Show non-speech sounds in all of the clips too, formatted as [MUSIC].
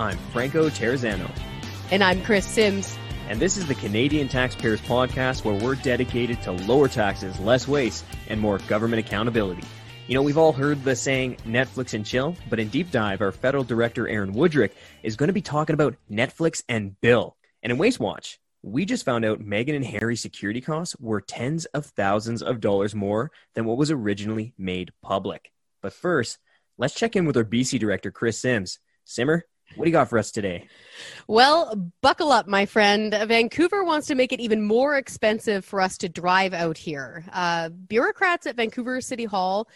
I'm Franco Terrazzano. And I'm Chris Sims. And this is the Canadian Taxpayers Podcast, where we're dedicated to lower taxes, less waste, and more government accountability. You know, we've all heard the saying Netflix and chill, but in Deep Dive, our federal director, Aaron Wudrick, is going to be talking about Netflix and Bill. And in Waste Watch, we just found out Meghan and Harry's security costs were tens of thousands of dollars more than what was originally made public. But first, let's check in with our BC director, Chris Sims. Simmer, what do you got for us today? Well, buckle up, my friend. Vancouver wants to make it even more expensive for us to drive out here. Uh, bureaucrats at Vancouver City Hall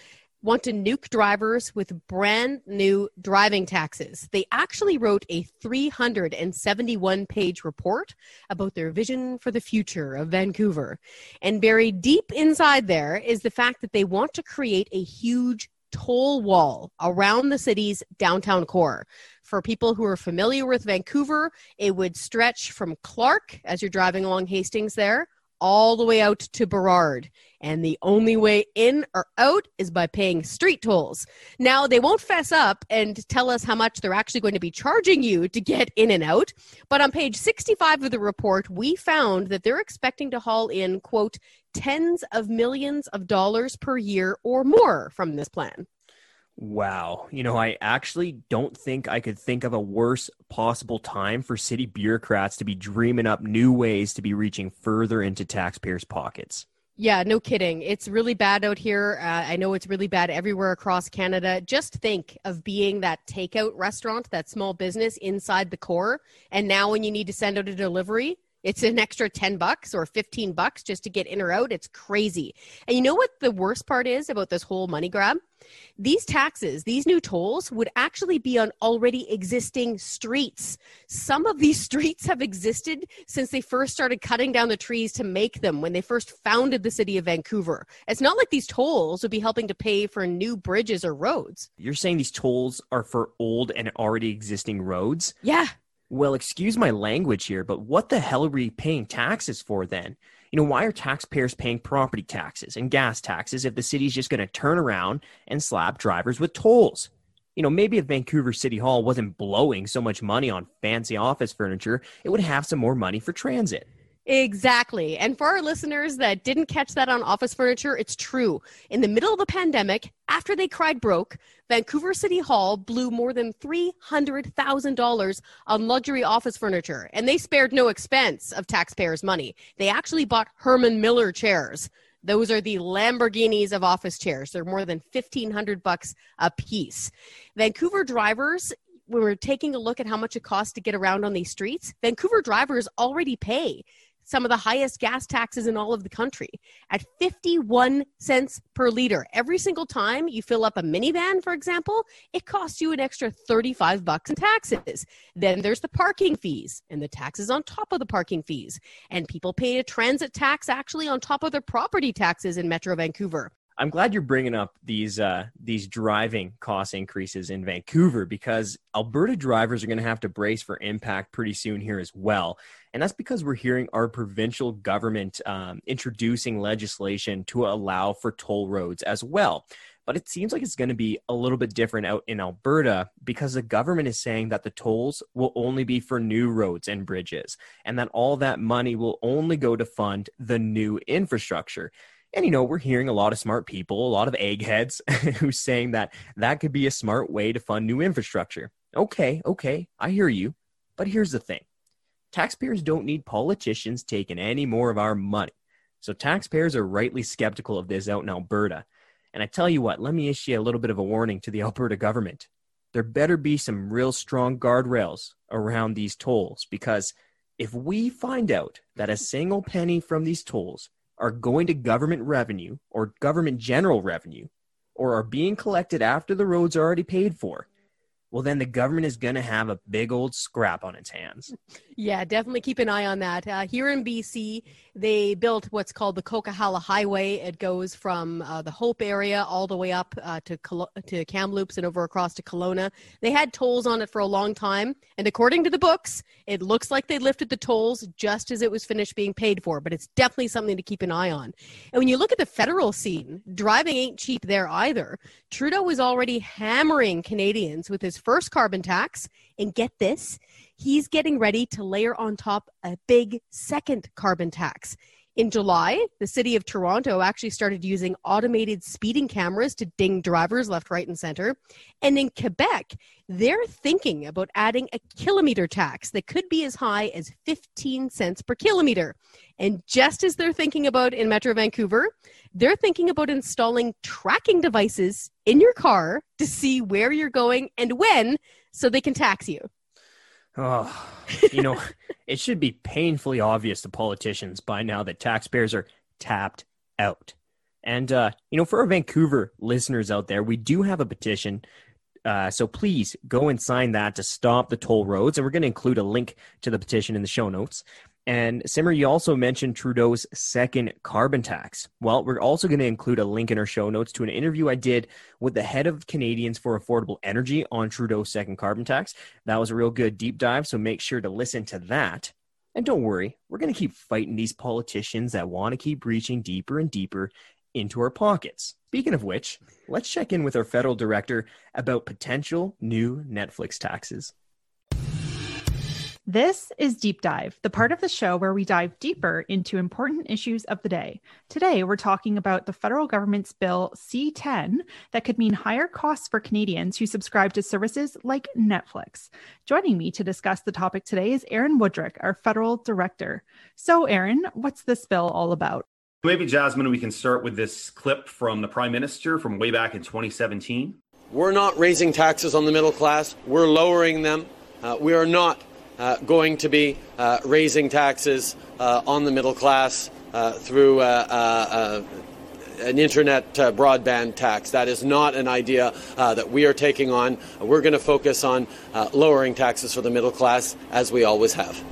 want to nuke drivers with brand new driving taxes. They actually wrote a 371 page report about their vision for the future of Vancouver. And buried deep inside there is the fact that they want to create a huge toll wall around the city's downtown core. For people who are familiar with Vancouver, it would stretch from Clark as you're driving along Hastings there all the way out to Burrard. And the only way in or out is by paying street tolls. Now, they won't fess up and tell us how much they're actually going to be charging you to get in and out. But on page 65 of the report, we found that they're expecting to haul in, quote, tens of millions of dollars per year or more from this plan. Wow. You know, I actually don't think I could think of a worse possible time for city bureaucrats to be dreaming up new ways to be reaching further into taxpayers' pockets. Yeah, no kidding. It's really bad out here. Uh, I know it's really bad everywhere across Canada. Just think of being that takeout restaurant, that small business inside the core. And now, when you need to send out a delivery, it's an extra 10 bucks or 15 bucks just to get in or out. It's crazy. And you know what the worst part is about this whole money grab? These taxes, these new tolls would actually be on already existing streets. Some of these [LAUGHS] streets have existed since they first started cutting down the trees to make them when they first founded the city of Vancouver. It's not like these tolls would be helping to pay for new bridges or roads. You're saying these tolls are for old and already existing roads? Yeah. Well, excuse my language here, but what the hell are we paying taxes for then? You know, why are taxpayers paying property taxes and gas taxes if the city's just going to turn around and slap drivers with tolls? You know, maybe if Vancouver City Hall wasn't blowing so much money on fancy office furniture, it would have some more money for transit. Exactly. And for our listeners that didn't catch that on office furniture, it's true. In the middle of the pandemic, after they cried broke, Vancouver City Hall blew more than $300,000 on luxury office furniture, and they spared no expense of taxpayers' money. They actually bought Herman Miller chairs. Those are the Lamborghinis of office chairs. They're more than 1500 bucks a piece. Vancouver drivers when we're taking a look at how much it costs to get around on these streets, Vancouver drivers already pay some of the highest gas taxes in all of the country at 51 cents per liter. Every single time you fill up a minivan, for example, it costs you an extra 35 bucks in taxes. Then there's the parking fees and the taxes on top of the parking fees. And people pay a transit tax actually on top of their property taxes in Metro Vancouver. I'm glad you're bringing up these uh, these driving cost increases in Vancouver because Alberta drivers are going to have to brace for impact pretty soon here as well, and that's because we're hearing our provincial government um, introducing legislation to allow for toll roads as well. But it seems like it's going to be a little bit different out in Alberta because the government is saying that the tolls will only be for new roads and bridges, and that all that money will only go to fund the new infrastructure. And, you know, we're hearing a lot of smart people, a lot of eggheads [LAUGHS] who's saying that that could be a smart way to fund new infrastructure. Okay, okay, I hear you. But here's the thing taxpayers don't need politicians taking any more of our money. So taxpayers are rightly skeptical of this out in Alberta. And I tell you what, let me issue a little bit of a warning to the [LAUGHS] Alberta government. There better be some real strong guardrails around these tolls because if we find out that a single penny from these tolls are going to government revenue or government general revenue or are being collected after the roads are already paid for, well, then the government is going to have a big old scrap on its hands. Yeah, definitely keep an eye on that. Uh, here in BC, they built what's called the Coquihalla Highway. It goes from uh, the Hope area all the way up uh, to Col- to Kamloops and over across to Kelowna. They had tolls on it for a long time, and according to the books, it looks like they lifted the tolls just as it was finished being paid for. But it's definitely something to keep an eye on. And when you look at the federal scene, driving ain't cheap there either. Trudeau was already hammering Canadians with his first carbon tax. And get this, he's getting ready to layer on top a big second carbon tax. In July, the city of Toronto actually started using automated speeding cameras to ding drivers left, right, and center. And in Quebec, they're thinking about adding a kilometer tax that could be as high as 15 cents per kilometer. And just as they're thinking about in Metro Vancouver, they're thinking about installing tracking devices in your car to see where you're going and when so they can tax you. Oh, you know, [LAUGHS] it should be painfully obvious to politicians by now that taxpayers are tapped out. And, uh, you know, for our Vancouver listeners out there, we do have a petition. Uh, so please go and sign that to stop the toll roads. And we're going to include a link to the petition in the show notes. And Simmer, you also mentioned Trudeau's second carbon tax. Well, we're also going to include a link in our show notes to an interview I did with the head of Canadians for Affordable Energy on Trudeau's second carbon tax. That was a real good deep dive, so make sure to listen to that. And don't worry, we're going to keep fighting these politicians that want to keep reaching deeper and deeper into our pockets. Speaking of which, let's check in with our federal director about potential new Netflix taxes. This is Deep Dive, the part of the show where we dive deeper into important issues of the day. Today, we're talking about the federal government's bill C 10 that could mean higher costs for Canadians who subscribe to services like Netflix. Joining me to discuss the topic today is Aaron Wudrick, our federal director. So, Aaron, what's this bill all about? Maybe, Jasmine, we can start with this clip from the Prime Minister from way back in 2017. We're not raising taxes on the middle class, we're lowering them. Uh, we are not uh, going to be uh, raising taxes uh, on the middle class uh, through uh, an internet broadband tax. That is not an idea that we are taking on. We're going to focus on lowering taxes for the middle class, as we always have.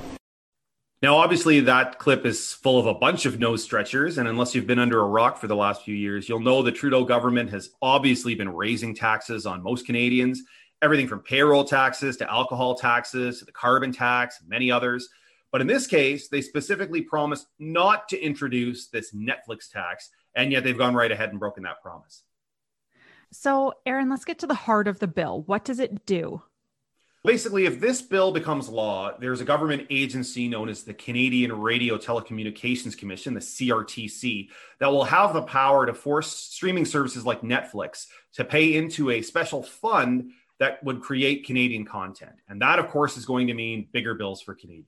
Now, obviously, that clip is full of a bunch of nose stretchers. And unless you've been under a rock for the last few years, you'll know the Trudeau government has obviously been raising taxes on most Canadians everything from payroll taxes to alcohol taxes to the carbon tax, and many others. But in this case, they specifically promised not to introduce this Netflix tax, and yet they've gone right ahead and broken that promise. So, Aaron, let's get to the heart of the bill. What does it do? Basically, if this bill becomes law, there's a government agency known as the Canadian Radio Telecommunications Commission, the CRTC, that will have the power to force streaming services like Netflix to pay into a special fund that would create Canadian content. And that, of course, is going to mean bigger bills for Canadians.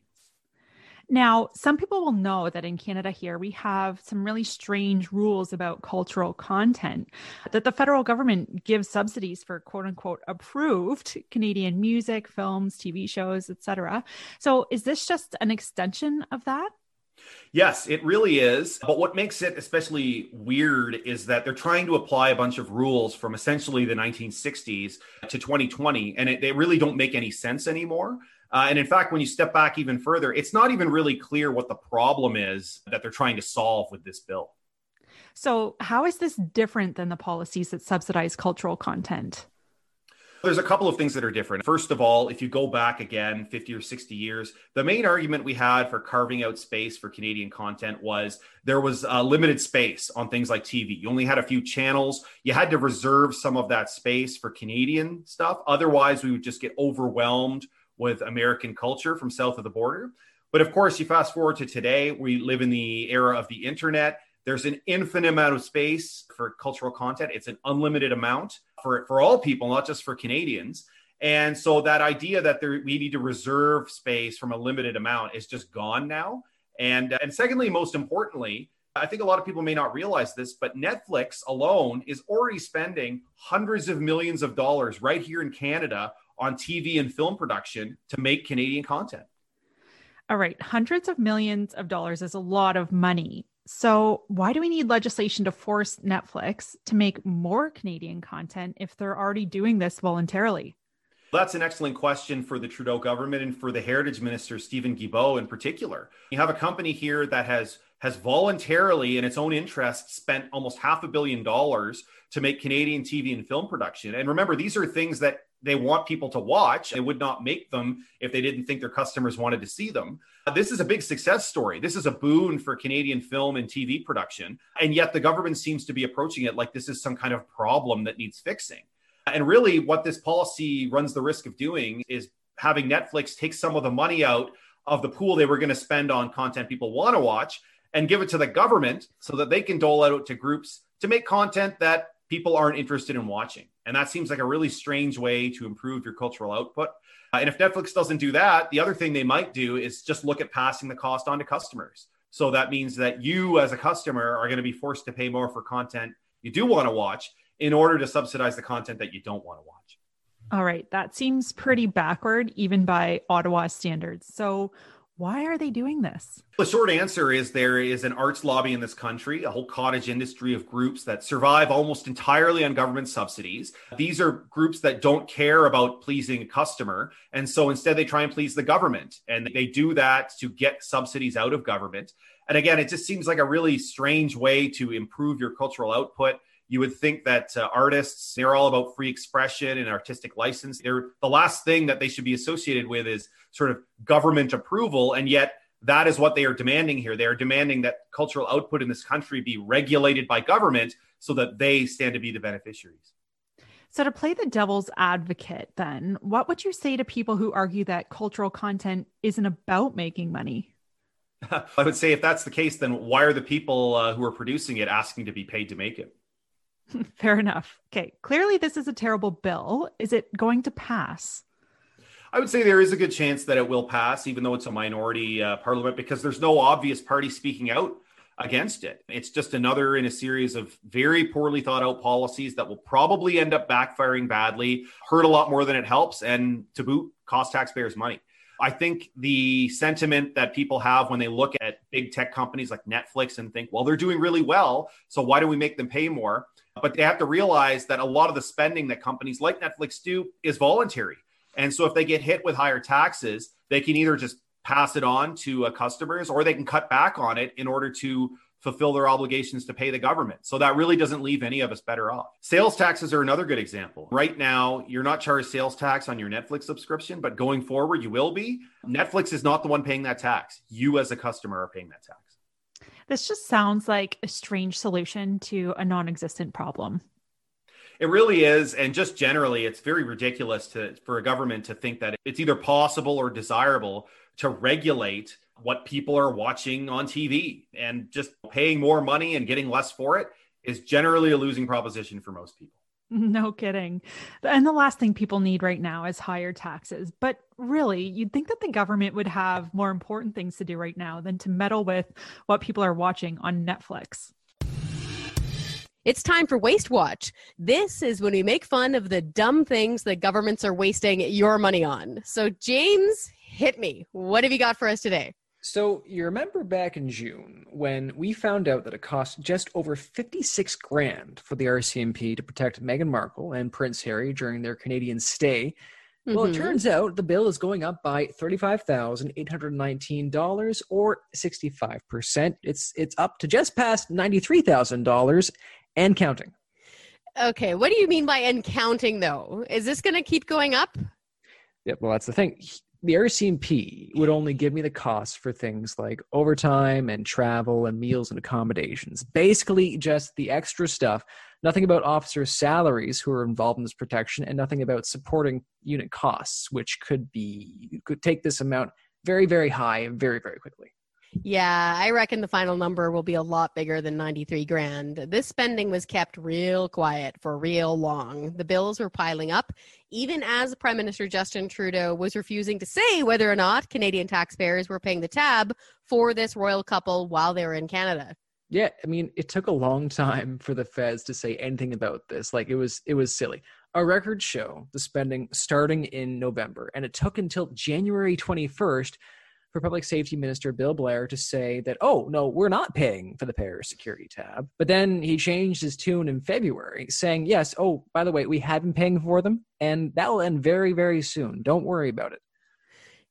Now, some people will know that in Canada here, we have some really strange rules about cultural content, that the federal government gives subsidies for quote unquote approved Canadian music, films, TV shows, etc. So is this just an extension of that? Yes, it really is. But what makes it especially weird is that they're trying to apply a bunch of rules from essentially the 1960s to 2020, and it, they really don't make any sense anymore. Uh, and in fact, when you step back even further, it's not even really clear what the problem is that they're trying to solve with this bill. So, how is this different than the policies that subsidize cultural content? There's a couple of things that are different. First of all, if you go back again 50 or 60 years, the main argument we had for carving out space for Canadian content was there was a limited space on things like TV. You only had a few channels. You had to reserve some of that space for Canadian stuff. Otherwise, we would just get overwhelmed with American culture from south of the border. But of course, you fast forward to today, we live in the era of the internet. There's an infinite amount of space for cultural content. It's an unlimited amount for for all people, not just for Canadians. And so that idea that there, we need to reserve space from a limited amount is just gone now. And and secondly, most importantly, I think a lot of people may not realize this, but Netflix alone is already spending hundreds of millions of dollars right here in Canada on TV and film production to make Canadian content. All right, hundreds of millions of dollars is a lot of money. So, why do we need legislation to force Netflix to make more Canadian content if they're already doing this voluntarily? That's an excellent question for the Trudeau government and for the Heritage Minister, Steven Guilbeault, in particular. You have a company here that has has voluntarily, in its own interest, spent almost half a billion dollars to make Canadian TV and film production. And remember, these are things that they want people to watch. They would not make them if they didn't think their customers wanted to see them. Uh, this is a big success story. This is a boon for Canadian film and TV production. And yet the government seems to be approaching it like this is some kind of problem that needs fixing. And really, what this policy runs the risk of doing is having Netflix take some of the money out of the pool they were going to spend on content people want to watch and give it to the government so that they can dole out to groups to make content that people aren't interested in watching. And that seems like a really strange way to improve your cultural output. Uh, and if Netflix doesn't do that, the other thing they might do is just look at passing the cost on to customers. So that means that you, as a customer, are going to be forced to pay more for content you do want to watch in order to subsidize the content that you don't want to watch. All right. That seems pretty backward, even by Ottawa standards. So, why are they doing this? The short answer is there is an arts lobby in this country, a whole cottage industry of groups that survive almost entirely on government subsidies. These are groups that don't care about pleasing a customer. And so instead, they try and please the government. And they do that to get subsidies out of government. And again, it just seems like a really strange way to improve your cultural output you would think that uh, artists they're all about free expression and artistic license. They're the last thing that they should be associated with is sort of government approval and yet that is what they are demanding here. They are demanding that cultural output in this country be regulated by government so that they stand to be the beneficiaries. So to play the devil's advocate then what would you say to people who argue that cultural content isn't about making money? [LAUGHS] I would say if that's the case, then why are the people uh, who are producing it asking to be paid to make it? [LAUGHS] Fair enough. Okay. Clearly, this is a terrible bill. Is it going to pass? I would say there is a good chance that it will pass, even though it's a minority uh, parliament, because there's no obvious party speaking out against it. It's just another in a series of very poorly thought out policies that will probably end up backfiring badly, hurt a lot more than it helps, and to boot, cost taxpayers money. I think the sentiment that people have when they look at big tech companies like Netflix and think, well, they're doing really well. So why do we make them pay more? But they have to realize that a lot of the spending that companies like Netflix do is voluntary. And so if they get hit with higher taxes, they can either just pass it on to uh, customers or they can cut back on it in order to fulfill their obligations to pay the government. So that really doesn't leave any of us better off. Sales taxes are another good example. Right now, you're not charged sales tax on your Netflix subscription, but going forward, you will be. Netflix is not the one paying that tax. You, as a customer, are paying that tax. This just sounds like a strange solution to a non existent problem. It really is. And just generally, it's very ridiculous to, for a government to think that it's either possible or desirable to regulate what people are watching on TV. And just paying more money and getting less for it is generally a losing proposition for most people. [LAUGHS] No kidding. And the last thing people need right now is higher taxes. But really, you'd think that the government would have more important things to do right now than to meddle with what people are watching on Netflix. It's time for Waste Watch. This is when we make fun of the dumb things that governments are wasting your money on. So, James, hit me. What have you got for us today? So, you remember back in June when we found out that it cost just over 56 grand for the RCMP to protect Meghan Markle and Prince Harry during their Canadian stay? Mm-hmm. Well, it mm-hmm. turns out the bill is going up by $35,819 or 65%. It's it's up to just past $93,000 and counting. Okay, what do you mean by and counting though? Is this going to keep going up? Yeah, well, that's the thing the RCMP would only give me the costs for things like overtime and travel and meals and accommodations. Basically, just the extra stuff. Nothing about officers' salaries who are involved in this protection, and nothing about supporting unit costs, which could be could take this amount very, very high very, very quickly. Yeah, I reckon the final number will be a lot bigger than 93 grand. This spending was kept real quiet for real long. The bills were piling up, even as Prime Minister Justin Trudeau was refusing to say whether or not Canadian taxpayers were paying the tab for this royal couple while they were in Canada. Yeah, I mean, it took a long time for the feds to say anything about this. Like it was it was silly. Our records show the spending starting in November, and it took until January 21st for Public Safety Minister Bill Blair to say that, oh, no, we're not paying for the payer security tab. But then he changed his tune in February, saying, yes, oh, by the way, we have been paying for them, and that will end very, very soon. Don't worry about it.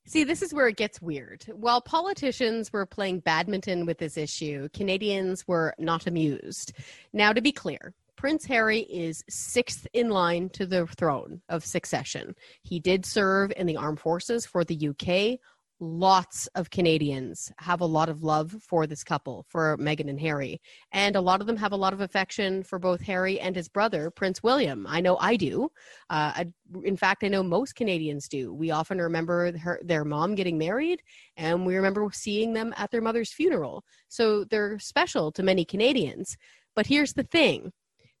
See, this is where it gets weird. While politicians were playing badminton with this issue, Canadians were not amused. Now, to be clear, Prince Harry is sixth in line to the throne of succession. He did serve in the armed forces for the UK, lots of Canadians have a lot of love for this couple, for Meghan and Harry. And a lot of them have a lot of affection for both Harry and his brother, Prince William. I know I do. Uh, I, in fact, I know most Canadians do. We often remember her, their mom getting married, and we remember seeing them at their mother's funeral. So they're special to many Canadians. But here's the thing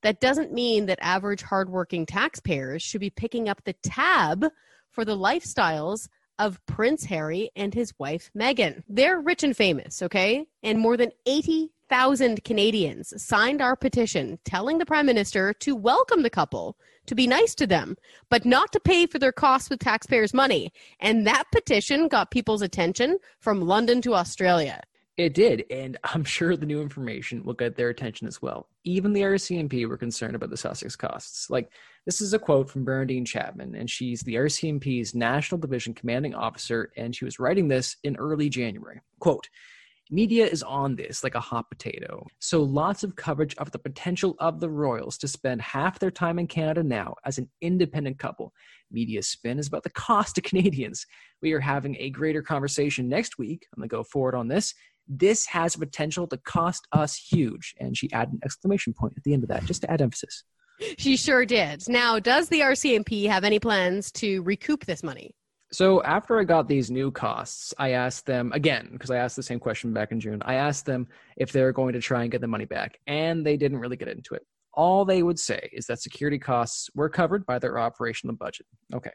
that doesn't mean that average hardworking taxpayers should be picking up the tab for the lifestyles of Prince Harry and his wife Meghan. They're rich and famous, okay? And more than 80,000 Canadians signed our petition telling the Prime Minister to welcome the couple, to be nice to them, but not to pay for their costs with taxpayers' money. And that petition got people's attention from London to Australia. It did, and [LAUGHS] I'm sure the new information will get their attention as well. Even the RCMP were concerned about the Sussex costs. Like, this is a quote from Bernadine Chapman, and she's the RCMP's National Division Commanding Officer, and she was writing this in early January. Quote, Media is on this like a hot potato. So lots of coverage of the potential of the Royals to spend half their time in Canada now as an independent couple. Media spin is about the cost to [LAUGHS] Canadians. We are having a greater conversation next week. I'm going to go forward on this this has potential to cost us huge. And she added an exclamation point at the end of that, just to add emphasis. She sure did. Now, does the RCMP have any plans to recoup this money? So after I got these new costs, I asked them again because I asked the same question back in June. I asked them if they're going to try and get the money back, and they didn't really get into it all they would say is that security costs were covered by their operational budget. Okay.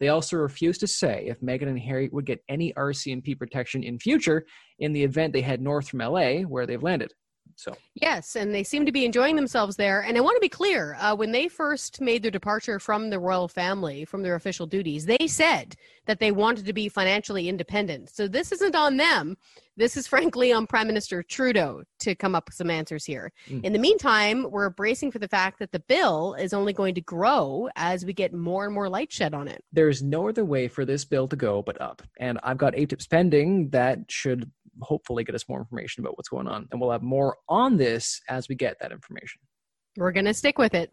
They also refused to say if Meghan and Harry would get any RCMP protection in future in the event they head north from LA, where they've landed. So yes, and they seem to be enjoying themselves there. And I want to be clear: uh, when they first made their departure from the royal family, from their official duties, they said that they wanted to be financially independent. So this isn't on them. This is frankly on Prime Minister Trudeau to come up with some answers here. Mm. In the meantime, we're bracing for the fact that the bill is only going to grow as we get more and more light shed on it. There's no other way for this bill to go but up. And I've got ATIP spending that should hopefully get us more information about what's going on. And we'll have more on this as we get that information. We're going to stick with it.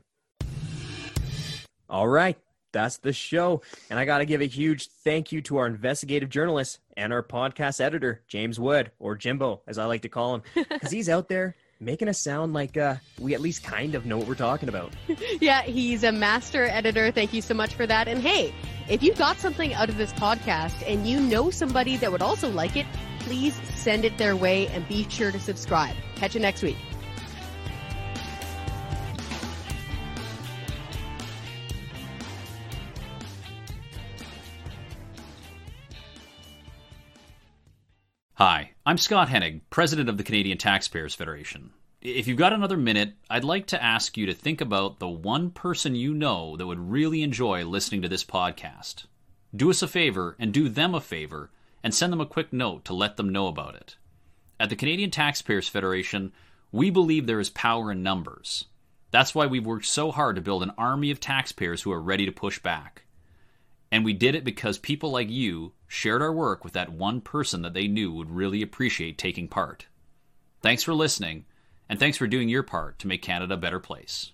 All right. That's the show. And I got to give a huge thank you to our investigative journalist and our podcast editor, James Wood, or Jimbo, as I like to call him, [LAUGHS] because he's out there making us sound like uh, we at least kind of know what we're talking about. [LAUGHS] yeah, he's a master editor. Thank you so much for that. And hey, if you got something out of this podcast and you know somebody that would also like it, please send it their way and be sure to subscribe. Catch you next week. Hi, I'm Scott Hennig, President of the Canadian Taxpayers Federation. If you've got another minute, I'd like to ask you to think about the one person you know that would really enjoy listening to this podcast. Do us a favor and do them a favor and send them a quick note to let them know about it. At the Canadian Taxpayers Federation, we believe there is power in numbers. That's why we've worked so hard to build an army of taxpayers who are ready to push back. And we did it because people like you shared our work with that one person that they knew would really appreciate taking part. Thanks for listening, and thanks for doing your part to make Canada a better place.